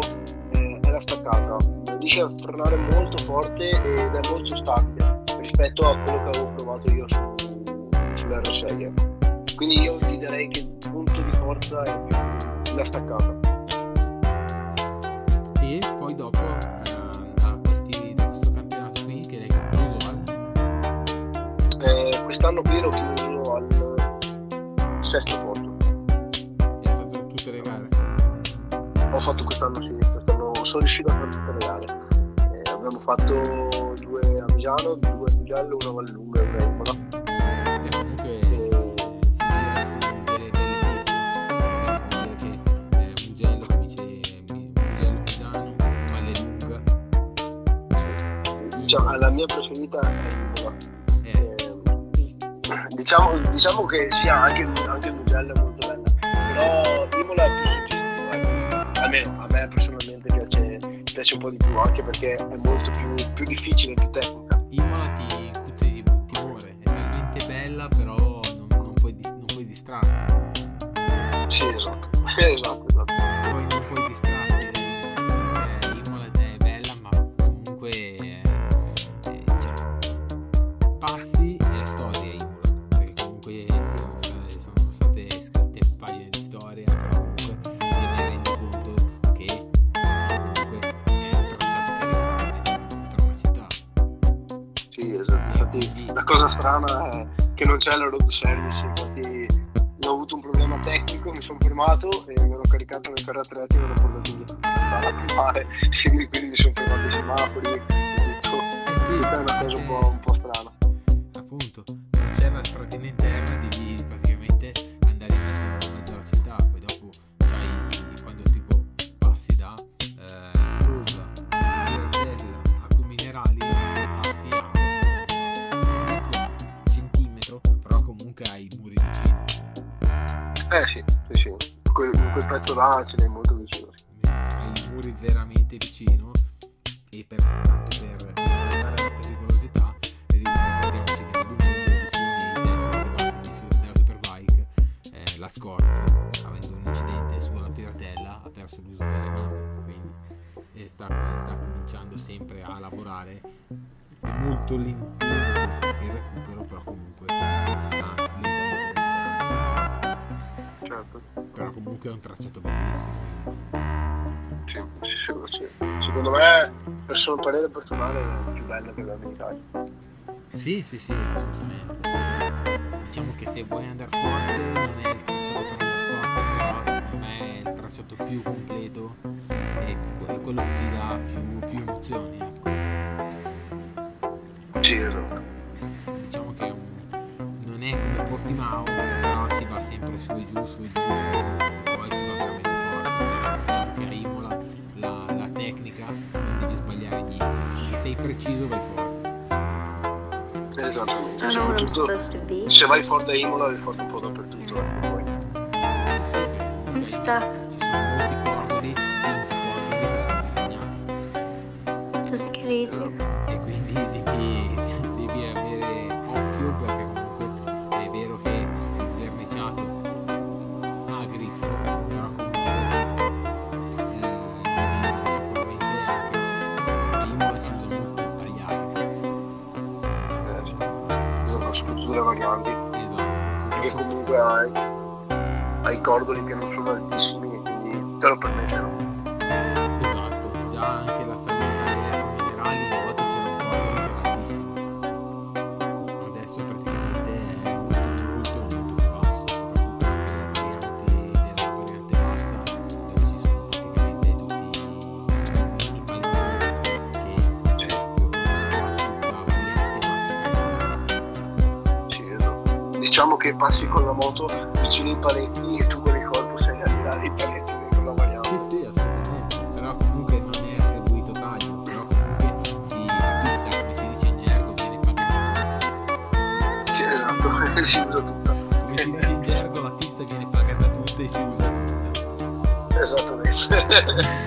eh, è la staccata. Riesce a frenare molto forte ed è molto stabile rispetto a quello che avevo provato io su, sull'R6. Quindi io ti direi che il punto di forza è più la staccata. E poi dopo eh, da, questi, questo campionato qui che l'hai concluso al? Eh, quest'anno qui l'ho chiuso al sesto posto. E hai fatto tutte le gare? Ho fatto quest'anno sì, quest'anno sono riuscito a fare tutte le gare. Eh, abbiamo fatto due a Milano, due Mugello, una Vallunga e una Imola. Diciamo, la mia preferita è Imola. Eh. Eh, diciamo, diciamo, che sia anche, anche Mugello è molto bella, però Imola è più suggestiva, eh. almeno a me personalmente piace, piace un po' di più, anche perché è molto più, più difficile, più tecnica. Imola ti bella, però non, non, puoi, non puoi distrarre. Sì, esatto. esatto, esatto. Infatti, la cosa strana è che non c'è la road service, infatti ho avuto un problema tecnico, mi sono fermato e mi hanno caricato nel carro attrezzi e mi hanno portato via primare, quindi mi sono fermato i semafori e tutto. Sì, è una cosa un po', un po' strana. Appunto, non c'è la stradina interna, devi comunque hai i muri vicini. Eh sì, sì, sì. Quel, quel pezzo là ce n'è molto vicino. Hai i muri veramente vicino e per tanto per distrettare la pericolosità ricordiamoci che nel 2012 nei test provati della Superbike la Scorz, avendo un incidente sulla piratella, ha perso l'uso delle gambe, quindi e sta, sta cominciando sempre a lavorare. È molto lento il recupero, però comunque sta Certo. Però comunque è un tracciato bellissimo. Sì, sì, sì, sì. Secondo me, per solo parere personale, è la più bella che abbiamo in Italia. Sì, sì, sì, assolutamente. Diciamo che se vuoi andare forte non è il tracciato per andare forte, però secondo me è il tracciato più completo e è quello che ti dà più, più emozioni. Ecco. Sì, esatto. Diciamo che non è come Portimao, però si va sempre su e giù, su e giù, e poi si va veramente forte. Diciamo che a Imola la, la tecnica non devi sbagliare niente. Se sei preciso vai forte. Esatto. Soprattutto se vai forte a Imola, vai forte un po' dappertutto. poi. Sì, I'm stuck. Ci sono molti cordoli, finti cordoli che sono disegnati Does it get easier? e quindi soprattutto le varianti. Esatto. Perché comunque hai, hai cordoli che non sono altissimi quindi te lo permettono. Passi con la moto vicino ai paletti e tu con il corpo sei a tirare i paletti con la variante. Sì, sì, assolutamente. Però comunque non è attribuito taglio, però comunque si, la pista, come si dice in gergo, viene pagata. Sì, esatto, si usa tutta. Come si dice in gergo, la pista viene pagata tutta e si usa tutta. Esattamente.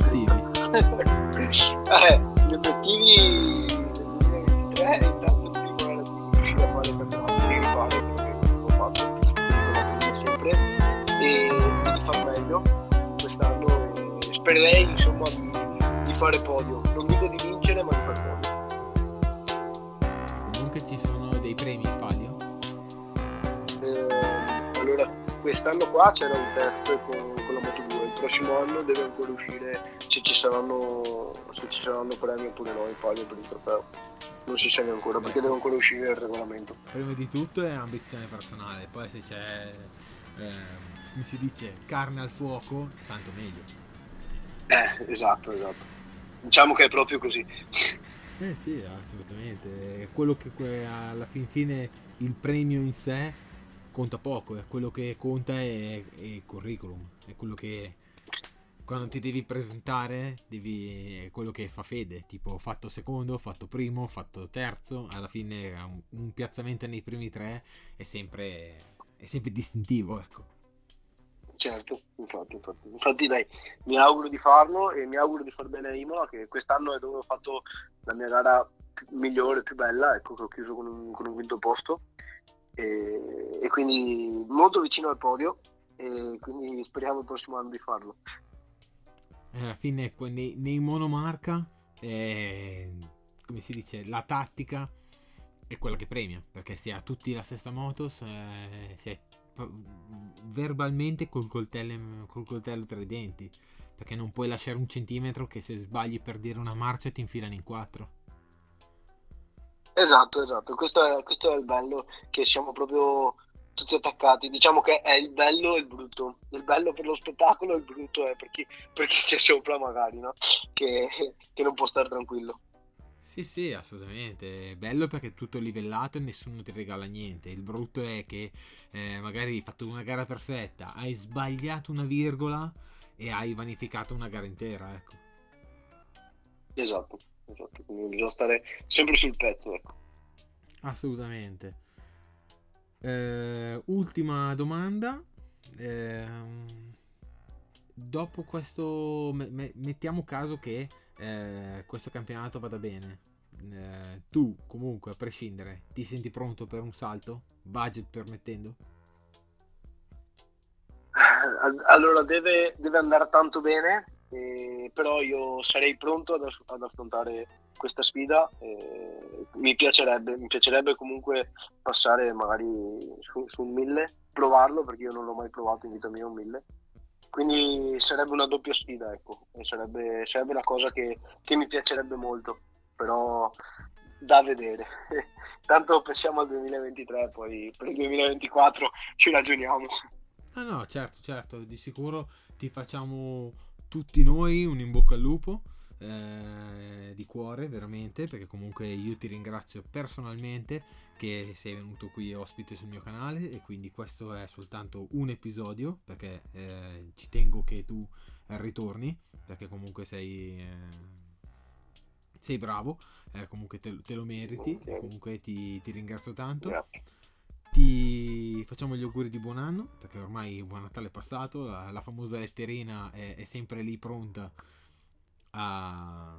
obiettivi. eh, gli obiettivi del 2023 intanto di riuscire a fare campionato di rifare perché l'ho fatto l'ho sempre e, e di far meglio quest'anno e spererei insomma di, di fare podio non dico di vincere ma di fare podio Comunque ci sono dei premi in palio. Eh, allora quest'anno qua c'era un test con, prossimo anno deve ancora uscire se ci saranno se ci saranno premi oppure no in palio per il trofeo non si sa ancora perché deve ancora uscire il regolamento Prima di tutto è ambizione personale, poi se c'è, eh, come si dice, carne al fuoco, tanto meglio. Eh, esatto, esatto. Diciamo che è proprio così. Eh sì, assolutamente. È quello che alla fin fine il premio in sé conta poco, è quello che conta è, è il curriculum, è quello che quando ti devi presentare devi, quello che fa fede, tipo ho fatto secondo, ho fatto primo, ho fatto terzo, alla fine un, un piazzamento nei primi tre è sempre, è sempre distintivo, ecco. Certo, infatti, infatti. Infatti dai, mi auguro di farlo e mi auguro di far bene a Imola, che quest'anno è dove ho fatto la mia gara migliore, più bella, ecco che ho chiuso con un, con un quinto posto. E, e quindi molto vicino al podio e quindi speriamo il prossimo anno di farlo. Eh, alla fine que- nei, nei monomarca eh, come si dice la tattica è quella che premia perché si ha tutti la stessa moto si è verbalmente col coltello, col coltello tra i denti perché non puoi lasciare un centimetro che se sbagli per dire una marcia ti infilano in quattro. Esatto, esatto, questo è, questo è il bello, che siamo proprio tutti attaccati. Diciamo che è il bello e il brutto. Il bello per lo spettacolo e il brutto è per chi, per chi c'è sopra magari, no? Che, che non può stare tranquillo. Sì, sì, assolutamente. È bello perché è tutto livellato e nessuno ti regala niente. Il brutto è che eh, magari hai fatto una gara perfetta, hai sbagliato una virgola e hai vanificato una gara intera, ecco. Esatto, esatto. Quindi bisogna stare sempre sul pezzo, ecco. Assolutamente. Eh, ultima domanda. Eh, dopo questo, me- mettiamo caso che eh, questo campionato vada bene. Eh, tu comunque, a prescindere, ti senti pronto per un salto? Budget permettendo? Allora deve, deve andare tanto bene, eh, però io sarei pronto ad affrontare questa sfida. Eh, mi, piacerebbe, mi piacerebbe comunque passare magari su, su un 1000, provarlo perché io non l'ho mai provato in vita mia un 1000 quindi sarebbe una doppia sfida, ecco, sarebbe, sarebbe una cosa che, che, mi piacerebbe molto, però da vedere. Tanto pensiamo al 2023, poi per il 2024 ci ragioniamo. Ah no, certo, certo, di sicuro ti facciamo tutti noi un in bocca al lupo. Eh, di cuore veramente perché comunque io ti ringrazio personalmente che sei venuto qui ospite sul mio canale e quindi questo è soltanto un episodio perché eh, ci tengo che tu ritorni perché comunque sei eh, sei bravo eh, comunque te, te, lo meriti okay. comunque ti, ti, ringrazio tanto Grazie. ti facciamo gli auguri di buon anno perché ormai buon Natale è passato la, la famosa letterina è, è sempre lì pronta a,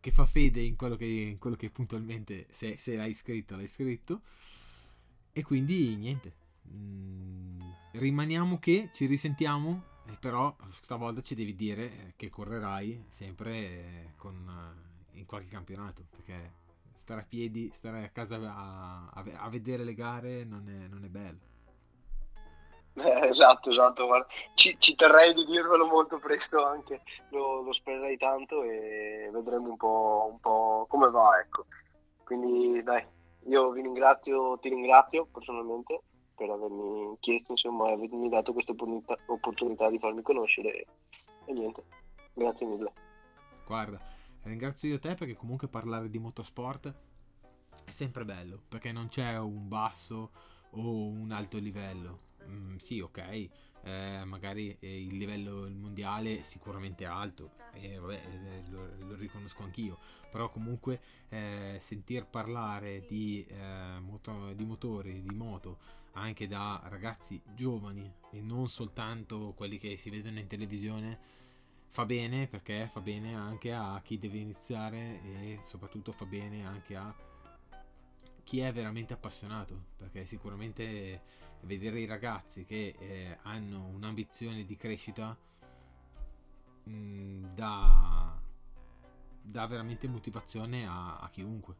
che fa fede in quello che, in quello che puntualmente se, se, l'hai scritto l'hai scritto. E quindi niente. Mm, rimaniamo che ci risentiamo però stavolta ci devi dire che correrai sempre con, in qualche campionato perché stare a piedi stare a casa a, a, a vedere le gare non è, non è bello eh, esatto, esatto, ci, ci, terrei di dirvelo molto presto anche, lo, lo spererei tanto e vedremo un po', un po', come va, ecco. Quindi dai, io vi ringrazio, ti ringrazio personalmente per avermi chiesto, insomma, avermi dato questa opportunità, opportunità di farmi conoscere e niente, grazie mille. Guarda, ringrazio io te perché comunque parlare di motorsport è sempre bello, perché non c'è un basso o un alto livello. Mm, sì, ok, eh, magari eh, il livello mondiale è sicuramente alto, e vabbè, eh, lo, lo, riconosco anch'io, però comunque eh, sentir parlare di, eh, moto, di motori, di moto, anche da ragazzi giovani e non soltanto quelli che si vedono in televisione, fa bene perché fa bene anche a chi deve iniziare e soprattutto fa bene anche a chi è veramente appassionato, perché sicuramente vedere i ragazzi che eh, hanno un'ambizione di crescita mh, mm, dà, dà, veramente motivazione a, a chiunque.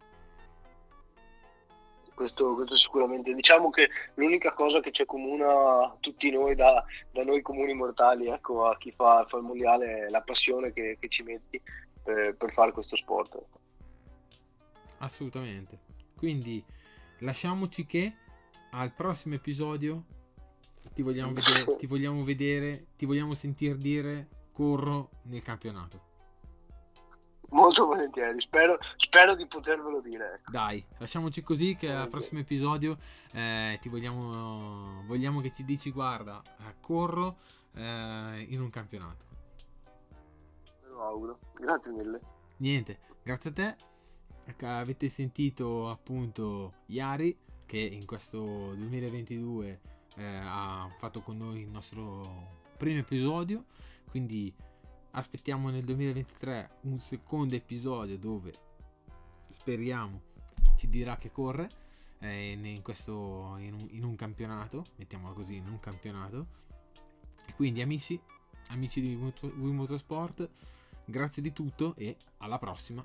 Questo, questo, sicuramente. Diciamo che l'unica cosa che ci accomuna tutti noi, da, da noi comuni mortali, ecco, a chi fa, fa il mondiale, è la passione che, che ci metti per, per fare questo sport. Assolutamente. Quindi lasciamoci che al prossimo episodio ti vogliamo vedere, ti vogliamo, vedere, ti vogliamo sentir dire corro nel campionato. Molto volentieri, spero, spero di potervelo dire. Ecco. Dai, lasciamoci così che al prossimo episodio eh, ti vogliamo, vogliamo che ci dici guarda, corro eh, in un campionato. Me lo auguro, grazie mille. Niente, grazie a te avete sentito appunto Yari che in questo 2022 eh, ha fatto con noi il nostro primo episodio. Quindi aspettiamo nel 2023 un secondo episodio dove speriamo ci dirà che corre eh, in, questo, in, un, in un campionato mettiamolo così in un campionato. Quindi amici amici di Wii Motorsport grazie di tutto e alla prossima